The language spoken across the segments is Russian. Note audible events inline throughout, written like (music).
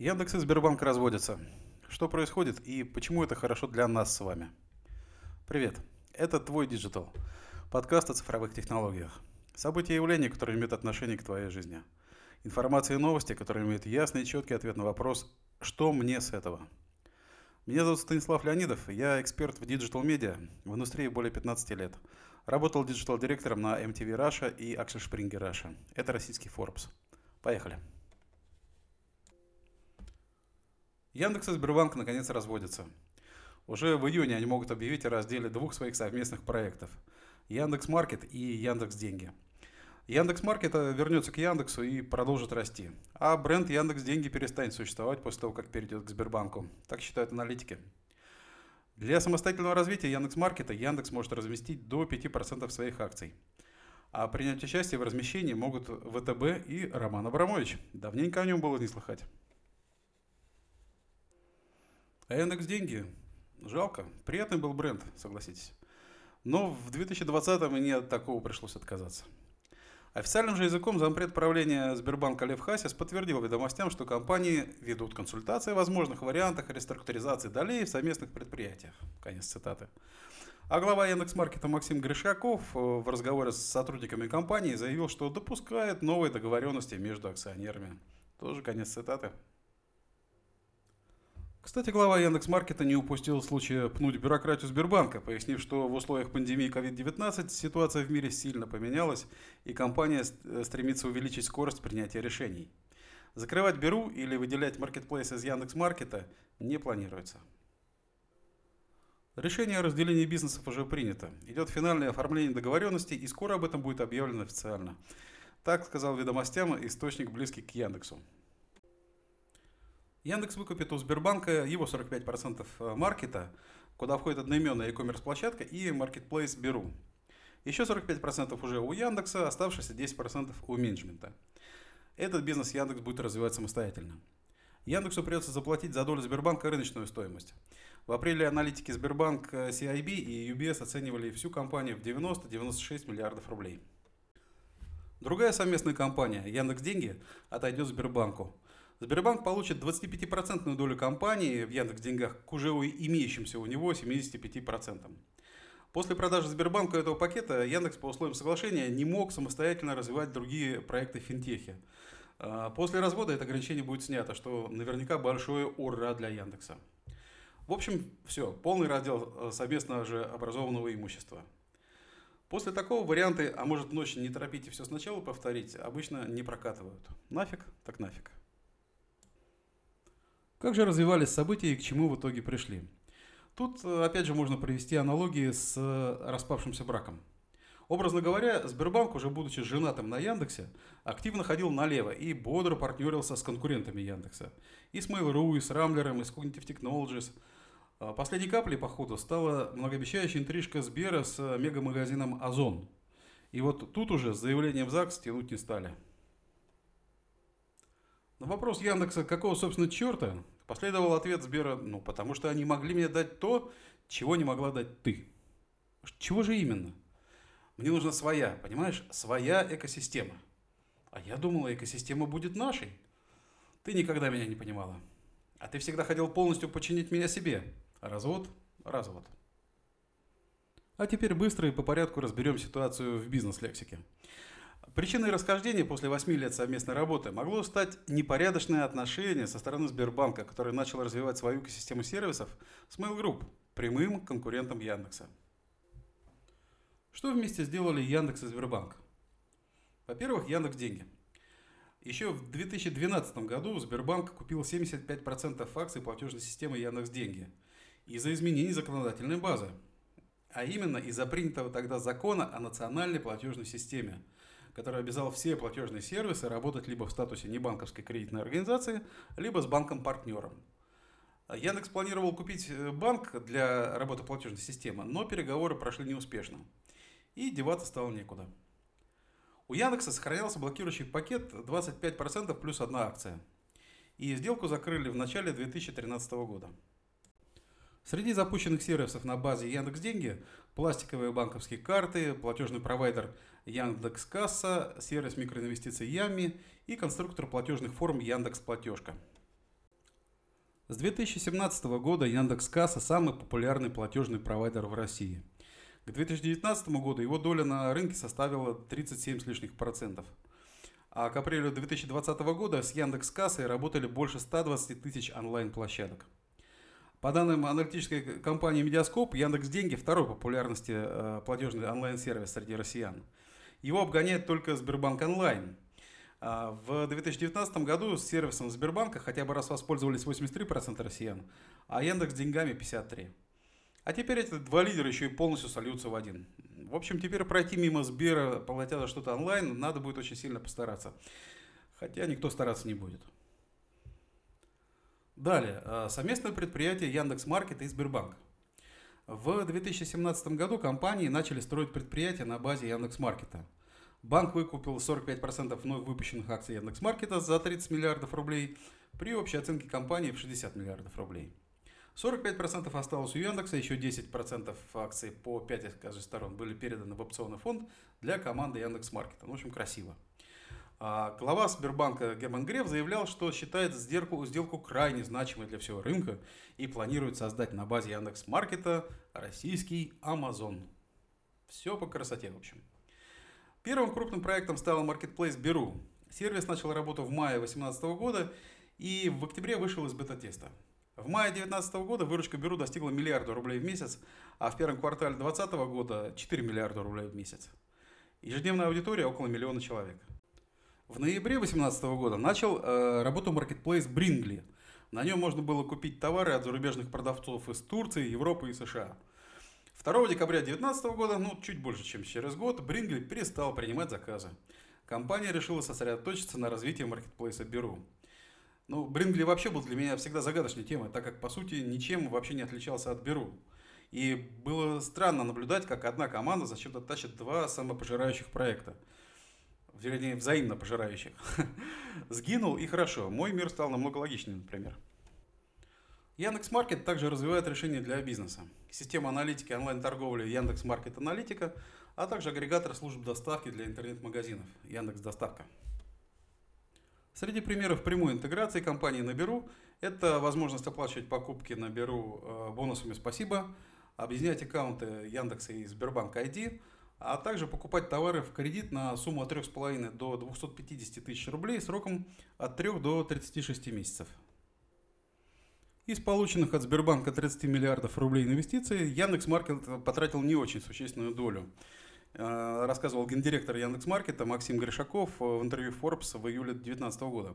Яндекс и Сбербанк разводятся. Что происходит и почему это хорошо для нас с вами? Привет, это твой digital, подкаст о цифровых технологиях. События и явления, которые имеют отношение к твоей жизни. Информация и новости, которые имеют ясный и четкий ответ на вопрос «Что мне с этого?». Меня зовут Станислав Леонидов, я эксперт в digital медиа, в индустрии более 15 лет. Работал digital -директором на MTV Russia и Axel Springer Russia. Это российский Forbes. Поехали. Яндекс и Сбербанк наконец разводятся. Уже в июне они могут объявить о разделе двух своих совместных проектов – Яндекс Маркет и Яндекс Деньги. Яндекс Маркет вернется к Яндексу и продолжит расти, а бренд Яндекс Деньги перестанет существовать после того, как перейдет к Сбербанку. Так считают аналитики. Для самостоятельного развития Яндекс Маркета Яндекс может разместить до 5% своих акций. А принять участие в размещении могут ВТБ и Роман Абрамович. Давненько о нем было не слыхать. А Яндекс Деньги? Жалко. Приятный был бренд, согласитесь. Но в 2020-м мне от такого пришлось отказаться. Официальным же языком зампред правления Сбербанка Лев Хасис подтвердил ведомостям, что компании ведут консультации о возможных вариантах реструктуризации долей в совместных предприятиях. Конец цитаты. А глава Яндекс.Маркета Максим Гришаков э, в разговоре с сотрудниками компании заявил, что допускает новые договоренности между акционерами. Тоже конец цитаты. Кстати, глава Яндекс.Маркета не упустил случая пнуть бюрократию Сбербанка, пояснив, что в условиях пандемии COVID-19 ситуация в мире сильно поменялась, и компания э, стремится увеличить скорость принятия решений. Закрывать Беру или выделять маркетплейс из Яндекс.Маркета не планируется. Решение о разделении бизнесов уже принято. Идет финальное оформление договоренности, и скоро об этом будет объявлено официально. Так сказал ведомостям источник близкий к Яндексу. Яндекс выкупит у Сбербанка его 45% э, маркета, куда входит одноименная e-commerce площадка и marketplace Беру. Еще 45% уже у Яндекса, оставшиеся 10% у менеджмента. Этот бизнес Яндекс будет развивать самостоятельно. Яндексу придется заплатить за долю Сбербанка рыночную стоимость. В апреле аналитики Сбербанк, э, CIB и UBS оценивали всю компанию в 90-96 миллиардов рублей. Другая совместная компания, Яндекс Деньги, отойдет Сбербанку – Сбербанк получит 25% долю компании в Яндекс Деньгах к уже имеющимся у него 75%. После продажи Сбербанку этого пакета Яндекс по условиям соглашения не мог самостоятельно развивать другие проекты финтехи. А, после развода это ограничение будет снято, что наверняка большое ура для Яндекса. В общем, все, полный раздел э, совместно же образованного имущества. После такого варианты, а может ночь не торопите все сначала повторить, обычно не прокатывают. Нафиг, так нафиг. Как же развивались события и к чему в итоге пришли? Тут, э, опять же, можно провести аналогии с э, распавшимся браком. Образно говоря, Сбербанк, уже будучи женатым на Яндексе, активно ходил налево и бодро партнерился с конкурентами Яндекса. И с Mail.ru, и с Рамблером, и с Cognitive Technologies. А последней каплей, походу, стала многообещающая интрижка Сбера с э, мегамагазином Озон. И вот тут уже с заявлением в ЗАГС тянуть не стали. На вопрос Яндекса, какого, собственно, черта, последовал ответ Сбера, ну, потому что они могли мне дать то, чего не могла дать ты. Чего же именно? Мне нужна своя, понимаешь, своя экосистема. А я думала, экосистема будет нашей. Ты никогда меня не понимала. А ты всегда хотел полностью подчинить меня себе. Развод? Развод. А теперь быстро и по порядку разберем ситуацию в бизнес-лексике. Причиной расхождения после 8 лет совместной работы могло стать непорядочное отношение со стороны Сбербанка, который начал развивать свою экосистему сервисов с Mail Group, прямым конкурентом Яндекса. Что вместе сделали Яндекс и Сбербанк? Во-первых, Яндекс Деньги. Еще в 2012 году Сбербанк купил 75% акций платежной системы Яндекс Деньги из-за изменений законодательной базы, а именно из-за принятого тогда закона о национальной платежной системе – который обязал все платежные сервисы работать либо в статусе небанковской кредитной организации, либо с банком-партнером. Яндекс планировал купить э, банк для работы платежной системы, но переговоры прошли неуспешно. И деваться стало некуда. У Яндекса сохранялся блокирующий пакет 25% плюс одна акция. И сделку закрыли в начале 2013 года. Среди запущенных сервисов на базе Яндекс Деньги пластиковые банковские карты, платежный провайдер Яндекс Касса, сервис микроинвестиций Ями и конструктор платежных форм Яндекс Платежка. С 2017 года Яндекс.Касса самый популярный платежный провайдер в России. К 2019 году его доля на рынке составила 37 с лишних процентов. А к апрелю 2020 года с Яндекс.Кассой работали больше 120 тысяч онлайн-площадок. По данным аналитической компании Медиаскоп, Яндекс Деньги второй популярности э, платежный онлайн-сервис среди россиян. Его обгоняет только Сбербанк Онлайн – а, в 2019 году с сервисом Сбербанка хотя бы раз воспользовались 83% россиян, а Яндекс деньгами 53%. А теперь эти два лидера еще и полностью сольются в один. В общем, теперь пройти мимо Сбера, платя за что-то онлайн, надо будет очень сильно постараться. Хотя никто стараться не будет. Далее. А, совместное предприятие Яндекс Маркет и Сбербанк. В 2017 году компании начали строить предприятия на базе Яндекс Маркета – Банк выкупил 45% вновь выпущенных акций Яндекс.Маркета за 30 миллиардов рублей при общей оценке компании в 60 миллиардов рублей. 45% осталось у Яндекса, еще 10% акций по 5 из каждой сторон были переданы в опционный фонд для команды Яндекс.Маркета. Ну, в общем, красиво. А глава Сбербанка Герман Греф заявлял, что считает сделку, сделку крайне значимой для всего рынка и планирует создать на базе Яндекс.Маркета российский Амазон. Все по красоте, в общем. Первым крупным проектом стал Marketplace Беру. Сервис начал работу в мае 2018 года и в октябре вышел из бета-теста. В мае 2019 года выручка Беру достигла миллиарда рублей в месяц, а в первом квартале 2020 года 4 миллиарда рублей в месяц. Ежедневная аудитория около миллиона человек. В ноябре 2018 года начал э, работу Marketplace Bringly. На нем можно было купить товары от зарубежных продавцов из Турции, Европы и США – 2 декабря 2019 года, ну чуть больше, чем через год, Брингли перестал принимать заказы. Компания решила сосредоточиться на развитии маркетплейса Беру. Ну, Брингли вообще был для меня всегда загадочной темой, так как, по сути, ничем вообще не отличался от Беру. И было странно наблюдать, как одна команда зачем-то тащит два самопожирающих проекта. Вернее, взаимно пожирающих. (laughs) Сгинул и хорошо. Мой мир стал намного логичнее, например. Яндекс.Маркет также развивает решения для бизнеса. Система аналитики онлайн-торговли Яндекс.Маркет Аналитика, а также агрегатор служб доставки для интернет-магазинов Яндекс Доставка. Среди примеров прямой интеграции компании на Беру – это возможность оплачивать покупки на Беру э, бонусами «Спасибо», объединять аккаунты Яндекса и Сбербанк ID, а также покупать товары в кредит на сумму от 3,5 до 250 тысяч рублей сроком от 3 до 36 месяцев. Из полученных от Сбербанка 30 миллиардов рублей инвестиций Яндекс.Маркет потратил не очень существенную долю. Э, рассказывал гендиректор Яндекс.Маркета Максим Гришаков в интервью Forbes в июле 2019 года.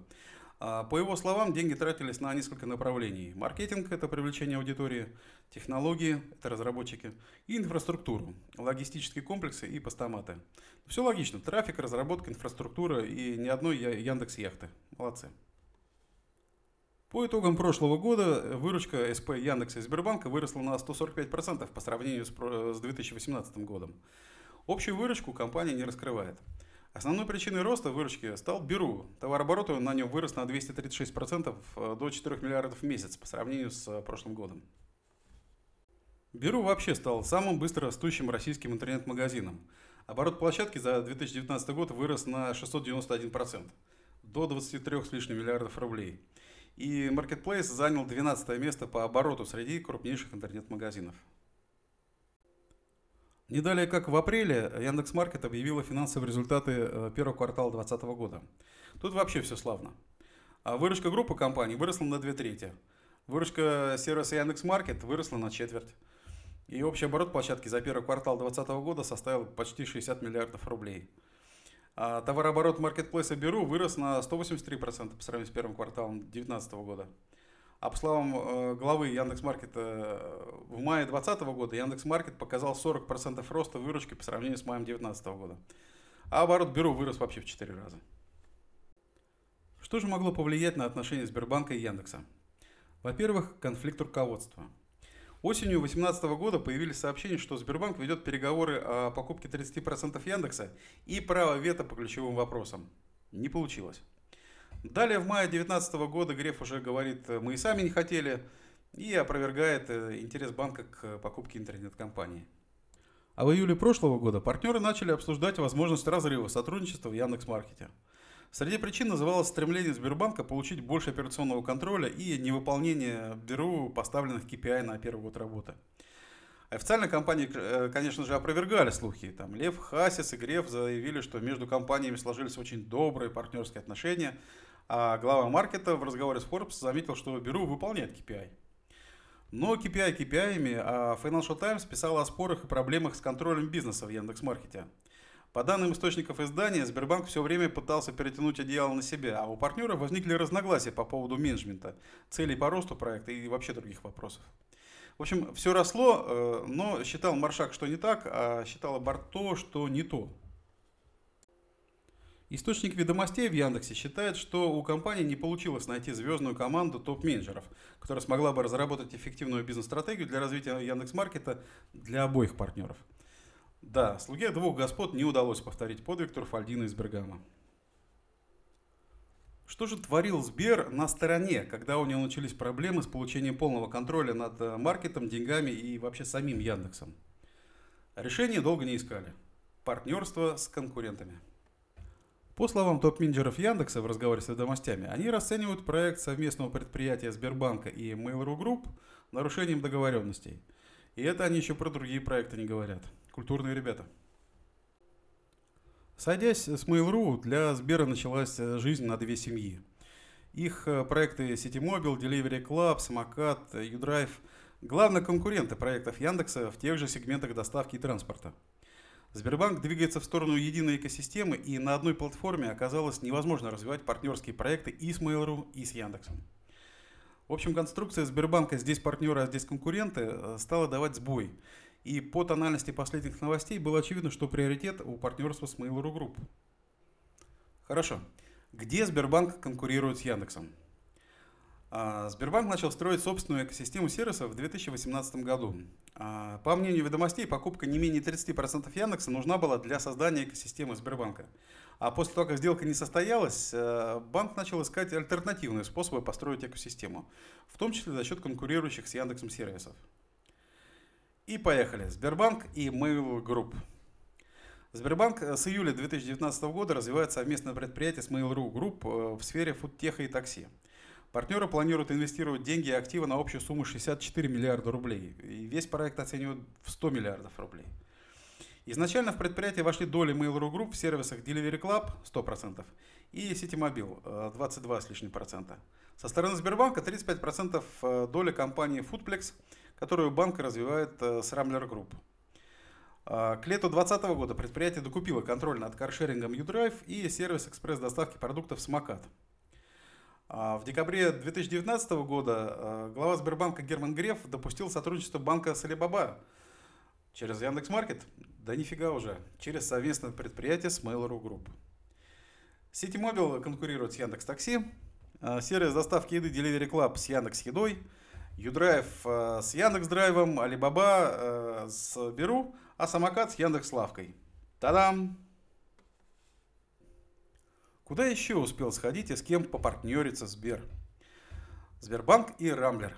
А, по его словам, деньги тратились на несколько направлений. Маркетинг – это привлечение аудитории, технологии – это разработчики, и инфраструктуру, логистические комплексы и постаматы. Все логично. Трафик, разработка, инфраструктура и ни одной Яндекс-яхты. Молодцы. По итогам прошлого года выручка СП Яндекса и Сбербанка выросла на 145% по сравнению с 2018 годом. Общую выручку компания не раскрывает. Основной причиной роста выручки стал Беру. Товарооборот на нем вырос на 236% э, до 4 миллиардов в месяц по сравнению с э, прошлым годом. Беру вообще стал самым быстро растущим российским интернет-магазином. Оборот площадки за 2019 год вырос на 691%, до 23 с лишним миллиардов рублей – и Marketplace занял 12 место по обороту среди крупнейших интернет-магазинов. Не далее, как в апреле, Яндекс.Маркет объявила финансовые результаты э, первого квартала 2020 года. Тут вообще все славно. А выручка группы компаний выросла на две трети. Выручка сервиса Яндекс.Маркет выросла на четверть. И общий оборот площадки за первый квартал 2020 года составил почти 60 миллиардов рублей – а товарооборот маркетплейса Беру вырос на 183% по сравнению с первым кварталом 2019 года. А по словам э, главы Яндекс.Маркета, э, в мае 2020 года Яндекс.Маркет показал 40% роста выручки по сравнению с маем 2019 года. А оборот Беру вырос вообще в 4 раза. Что же могло повлиять на отношения Сбербанка и Яндекса? Во-первых, конфликт руководства – Осенью 2018 года появились сообщения, что Сбербанк ведет переговоры о покупке 30% Яндекса и право вето по ключевым вопросам. Не получилось. Далее в мае 2019 года Греф уже говорит, мы и сами не хотели, и опровергает э, интерес банка к покупке интернет-компании. А в июле прошлого года партнеры начали обсуждать возможность разрыва сотрудничества в Яндекс.Маркете. Среди причин называлось стремление Сбербанка получить больше операционного контроля и невыполнение Беру поставленных KPI на первый год работы. Официально компании, э, конечно же, опровергали слухи. Там Лев Хасис и Греф заявили, что между компаниями сложились очень добрые партнерские отношения, а глава маркета в разговоре с Forbes заметил, что Беру выполняет KPI. Но KPI KPI, а Financial Times писала о спорах и проблемах с контролем бизнеса в Яндекс.Маркете. По данным источников издания, Сбербанк все время пытался перетянуть одеяло на себя, а у партнера возникли разногласия по поводу менеджмента, целей по росту проекта и вообще других вопросов. В общем, все росло, э, но считал Маршак, что не так, а считал Барто, что не то. Источник ведомостей в Яндексе считает, что у компании не получилось найти звездную команду топ-менеджеров, которая смогла бы разработать эффективную бизнес-стратегию для развития Яндекс.Маркета для обоих партнеров – да, слуге двух господ не удалось повторить подвиг Турфальдина из Бергама. Что же творил Сбер на стороне, когда у него начались проблемы с получением полного контроля над э, маркетом, деньгами и вообще самим Яндексом? Решение долго не искали. Партнерство с конкурентами. По словам топ-менеджеров Яндекса в разговоре с ведомостями, они расценивают проект совместного предприятия Сбербанка и Mail.ru Group нарушением договоренностей. И это они еще про другие проекты не говорят культурные ребята. Сойдясь с Mail.ru, для Сбера началась э, жизнь на две семьи. Их э, проекты Citymobil, Delivery Club, Самокат, Udrive – главные конкуренты проектов Яндекса в тех же сегментах доставки и транспорта. Сбербанк двигается в сторону единой экосистемы, и на одной платформе оказалось невозможно развивать партнерские проекты и с Mail.ru, и с Яндексом. В общем, конструкция Сбербанка «здесь партнеры, а здесь конкуренты» э, стала давать сбой – и по тональности последних новостей было очевидно, что приоритет у партнерства с Mail.ru Group. Хорошо. Где Сбербанк конкурирует с Яндексом? А, Сбербанк начал строить собственную экосистему сервисов в 2018 году. А, по мнению ведомостей, покупка не менее 30% Яндекса нужна была для создания экосистемы Сбербанка. А после того, как сделка не состоялась, э, банк начал искать альтернативные способы построить экосистему, в том числе за счет конкурирующих с Яндексом сервисов. И поехали. Сбербанк и Mail Group. Сбербанк э, с июля 2019 года развивает совместное предприятие с Mail.ru Group э, в сфере фудтеха и такси. Партнеры планируют инвестировать деньги и активы на общую сумму 64 миллиарда рублей. И весь проект оценивают в 100 миллиардов рублей. Изначально в предприятие вошли доли Mail.ru Group в сервисах Delivery Club 100% и Citymobil 22 э, с лишним процента. Со стороны Сбербанка 35% доли компании Foodplex – которую банк развивает э, с Rambler Group. К лету 2020 года предприятие докупило контроль над каршерингом UDrive и сервис экспресс-доставки продуктов «Самокат». А, в декабре 2019 года э, глава Сбербанка Герман Греф допустил сотрудничество банка с Alibaba через Яндекс.Маркет, да нифига уже, через совместное предприятие с Mail.ru Group. Ситимобил конкурирует с Яндекс Такси, а, сервис доставки еды Delivery Club с Яндекс Едой – Юдрайв с Яндекс Драйвом, э, с Беру, а самокат с Яндекс Лавкой. Та-дам! Куда еще успел сходить и с кем попартнериться Сбер? Сбербанк и Рамблер.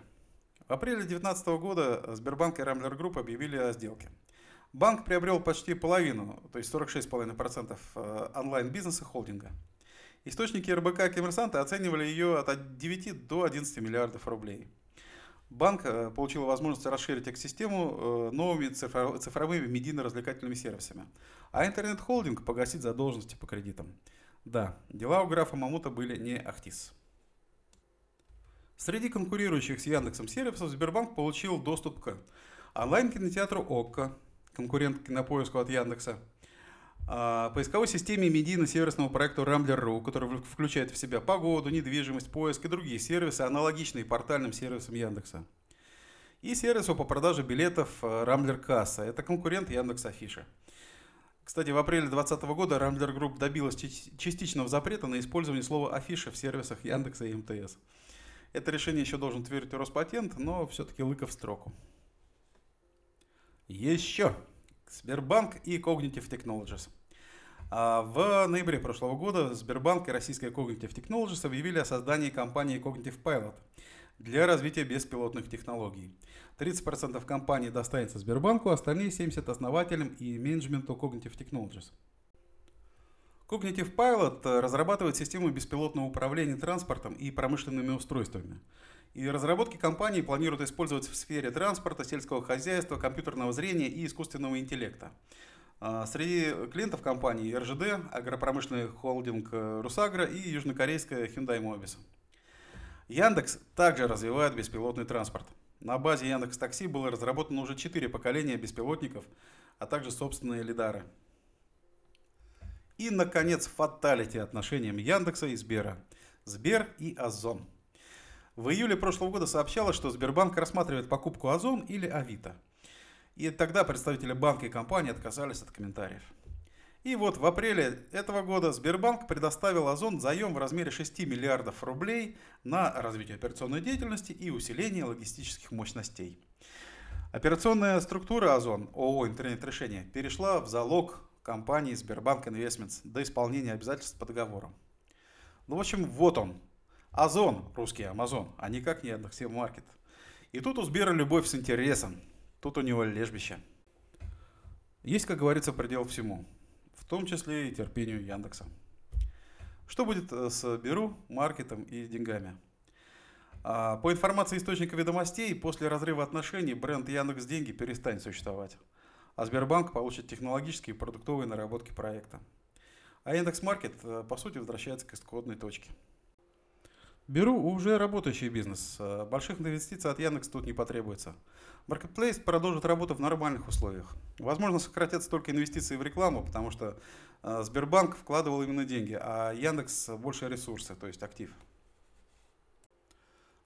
В апреле 2019 года Сбербанк и Рамблер Групп объявили о сделке. Банк приобрел почти половину, то есть 46,5% э, онлайн-бизнеса холдинга. Источники РБК Коммерсанта оценивали ее от 9 до 11 миллиардов рублей. Банк э, получил возможность расширить экосистему э, новыми цифровыми медийно-развлекательными сервисами. А интернет-холдинг погасить задолженности по кредитам. Да, дела у графа Мамута были не ахти-с. Среди конкурирующих с Яндексом сервисов Сбербанк получил доступ к онлайн-кинотеатру ОККО, конкурент кинопоиску от Яндекса, а, поисковой системе медийно-сервисного проекта Rambler.ru, который включает в себя погоду, недвижимость, поиск и другие сервисы, аналогичные портальным сервисам Яндекса. И сервису по продаже билетов Rambler Касса. Это конкурент Яндекс Афиша. Кстати, в апреле 2020 года Rambler Group добилась частичного запрета на использование слова афиша в сервисах Яндекса и МТС. Это решение еще должен твердить Роспатент, но все-таки лыка в строку. Еще. Сбербанк и Cognitive Technologies. А в ноябре прошлого года Сбербанк и российская Cognitive Technologies объявили о создании компании Cognitive Pilot для развития беспилотных технологий. 30% компании достанется Сбербанку, остальные 70% основателям и менеджменту Cognitive Technologies. Cognitive Pilot э, разрабатывает систему беспилотного управления транспортом и промышленными устройствами. И разработки компании планируют использовать в сфере транспорта, сельского хозяйства, компьютерного зрения и искусственного интеллекта. А, среди клиентов компании РЖД, агропромышленный холдинг э, Русагра и южнокорейская Hyundai Mobis. Яндекс также развивает беспилотный транспорт. На базе Яндекс Такси было разработано уже 4 поколения беспилотников, а также собственные лидары. И, наконец, фаталити отношениям Яндекса и Сбера. Сбер и Озон. В июле прошлого года сообщалось, что Сбербанк рассматривает покупку Озон или Авито. И тогда представители банка и компании отказались от комментариев. И вот в апреле этого года Сбербанк предоставил Озон заем в размере 6 миллиардов рублей на развитие операционной деятельности и усиление логистических мощностей. Операционная структура Озон, ООО «Интернет-решение», перешла в залог компании Сбербанк Инвестментс до исполнения обязательств по договору. Ну, в общем, вот он. Озон, русский Амазон, а никак не Маркет. И тут у Сбера любовь с интересом. Тут у него лежбище. Есть, как говорится, предел всему. Том числе и терпению Яндекса. Что будет э, с Беру, маркетом и деньгами? А, по информации источника ведомостей, после разрыва отношений бренд Яндекс Деньги перестанет существовать а Сбербанк получит технологические и продуктовые наработки проекта. А Яндекс.Маркет, э, по сути, возвращается к исходной точке. Беру уже работающий бизнес. Э, больших инвестиций от Яндекс тут не потребуется. Marketplace продолжит работу в нормальных условиях. Возможно, сократятся только инвестиции в рекламу, потому что э, Сбербанк вкладывал именно деньги, а Яндекс больше ресурсы, то есть актив.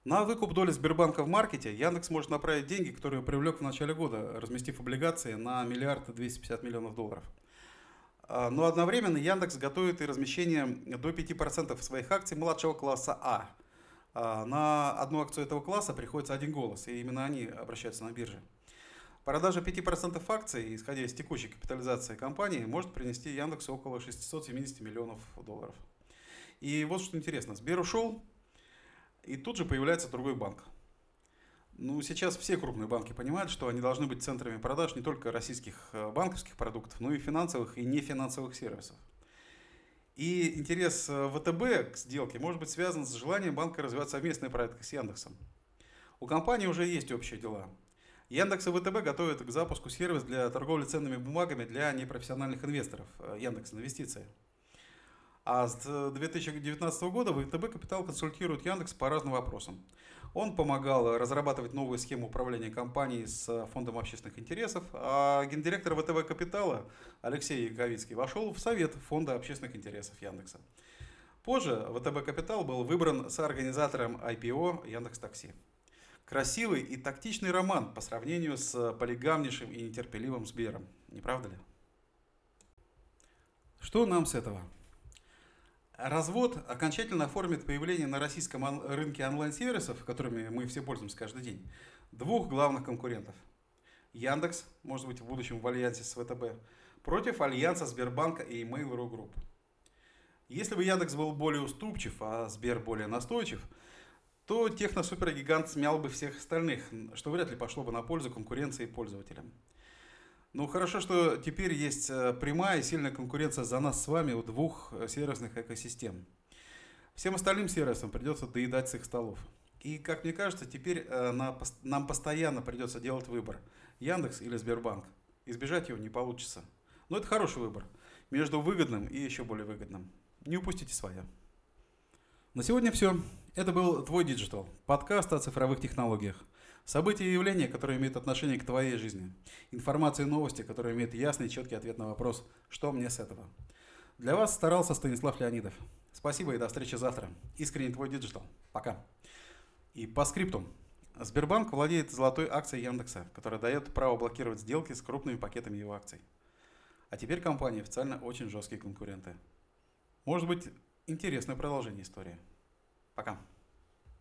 На выкуп доли Сбербанка в маркете Яндекс может направить деньги, которые привлек в начале года, разместив облигации на миллиард 250 миллионов долларов. А, но одновременно Яндекс готовит и размещение до 5% своих акций младшего класса А. а. На одну акцию этого класса приходится один голос, и именно они обращаются на бирже. Продажа 5% акций, исходя из текущей капитализации компании, может принести Яндексу около 670 миллионов долларов. И вот что интересно, Сбер ушел, и тут же появляется другой банк. Ну, сейчас все крупные банки понимают, что они должны быть центрами продаж не только российских э, банковских продуктов, но и финансовых и нефинансовых сервисов. И интерес э, ВТБ к сделке может быть связан с желанием банка развивать совместные проекты с Яндексом. У компании уже есть общие дела. Яндекс и ВТБ готовят к запуску сервис для торговли ценными бумагами для непрофессиональных инвесторов э, Яндекс Инвестиции. А с 2019 года ВТБ Капитал консультирует Яндекс по разным вопросам. Он помогал разрабатывать новую схему управления компанией с фондом общественных интересов, а гендиректор ВТБ Капитала Алексей Яковицкий вошел в совет фонда общественных интересов Яндекса. Позже ВТБ Капитал был выбран соорганизатором IPO Яндекс Такси. Красивый и тактичный роман по сравнению с полигамнейшим и нетерпеливым Сбером. Не правда ли? Что нам с этого? Развод окончательно оформит появление на российском рынке онлайн-сервисов, которыми мы все пользуемся каждый день, двух главных конкурентов. Яндекс, может быть, в будущем в альянсе с ВТБ, против альянса Сбербанка и Mail.ru Group. Если бы Яндекс был более уступчив, а Сбер более настойчив, то техно-супергигант смял бы всех остальных, что вряд ли пошло бы на пользу конкуренции пользователям. Ну, хорошо, что теперь есть э, прямая и сильная конкуренция за нас с вами у двух э, сервисных экосистем. Всем остальным сервисам придется доедать с их столов. И, как мне кажется, теперь э, нам постоянно придется делать выбор. Яндекс или Сбербанк. Избежать его не получится. Но это хороший выбор. Между выгодным и еще более выгодным. Не упустите свое. На сегодня все. Это был Твой Digital, подкаст о цифровых технологиях. События и явления, которые имеют отношение к твоей жизни. Информация и новости, которые имеют ясный и четкий ответ на вопрос «Что мне с этого?». Для вас старался Станислав Леонидов. Спасибо и до встречи завтра. Искренне твой digital. Пока. И постскриптум. Сбербанк владеет золотой акцией Яндекса, которая дает право блокировать сделки с крупными пакетами его акций. А теперь компании официально очень жесткие конкуренты. Может быть, интересное продолжение истории. Пока.